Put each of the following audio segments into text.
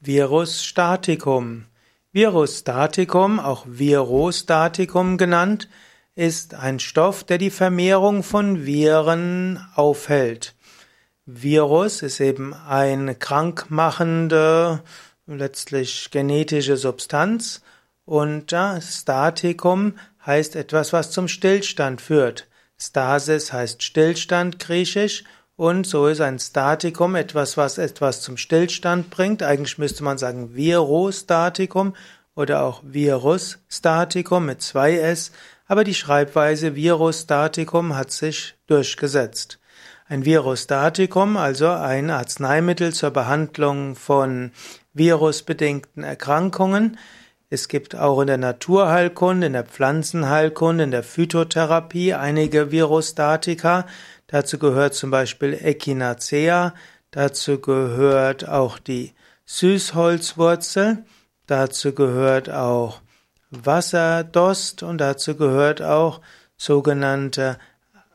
Virus staticum. Virus staticum, auch Virostaticum genannt, ist ein Stoff, der die Vermehrung von Viren aufhält. Virus ist eben eine krankmachende, letztlich genetische Substanz und Statikum heißt etwas, was zum Stillstand führt. Stasis heißt Stillstand griechisch und so ist ein Statikum etwas, was etwas zum Stillstand bringt. Eigentlich müsste man sagen Virostatikum oder auch Virusstatikum mit zwei S, aber die Schreibweise Virostatikum hat sich durchgesetzt. Ein Virostatikum, also ein Arzneimittel zur Behandlung von virusbedingten Erkrankungen. Es gibt auch in der Naturheilkunde, in der Pflanzenheilkunde, in der Phytotherapie einige Virostatika. Dazu gehört zum Beispiel Echinacea, dazu gehört auch die Süßholzwurzel, dazu gehört auch Wasserdost und dazu gehört auch sogenannte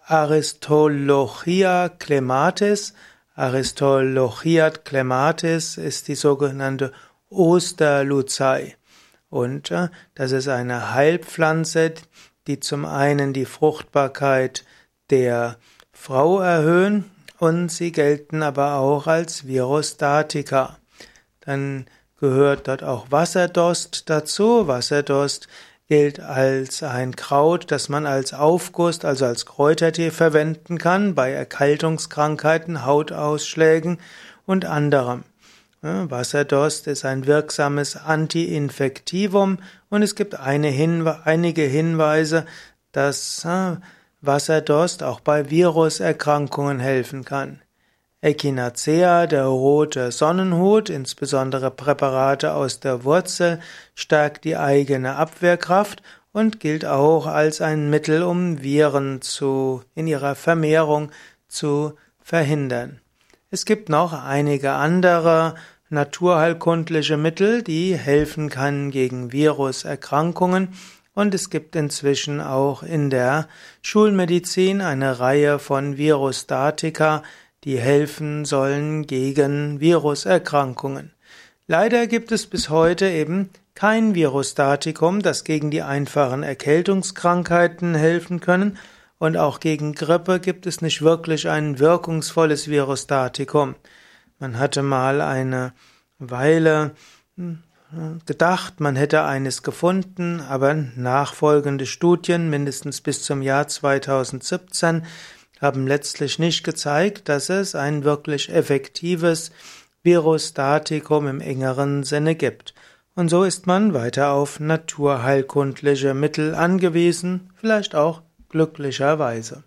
Aristolochia clematis. Aristolochia clematis ist die sogenannte Osterluzei. Und äh, das ist eine Heilpflanze, die zum einen die Fruchtbarkeit der Frau erhöhen und sie gelten aber auch als Virostatika. Dann gehört dort auch Wasserdost dazu. Wasserdost gilt als ein Kraut, das man als Aufguss, also als Kräutertee verwenden kann bei Erkältungskrankheiten, Hautausschlägen und anderem. Wasserdost ist ein wirksames Antiinfektivum und es gibt Hinwe einige Hinweise, dass Wasserdost auch bei Viruserkrankungen helfen kann. Echinacea, der rote Sonnenhut, insbesondere Präparate aus der Wurzel, stärkt die eigene Abwehrkraft und gilt auch als ein Mittel, um Viren zu, in ihrer Vermehrung zu verhindern. Es gibt noch einige andere naturheilkundliche Mittel, die helfen können gegen Viruserkrankungen und es gibt inzwischen auch in der Schulmedizin eine Reihe von Virostatika, die helfen sollen gegen Viruserkrankungen. Leider gibt es bis heute eben kein Virostatikum, das gegen die einfachen Erkältungskrankheiten helfen können, und auch gegen Grippe gibt es nicht wirklich ein wirkungsvolles Virostatikum. Man hatte mal eine Weile hm, gedacht, man hätte eines gefunden, aber nachfolgende Studien, mindestens bis zum Jahr 2017, haben letztlich nicht gezeigt, dass es ein wirklich effektives Virostatikum im engeren Sinne gibt. Und so ist man weiter auf naturheilkundliche Mittel angewiesen, vielleicht auch glücklicherweise.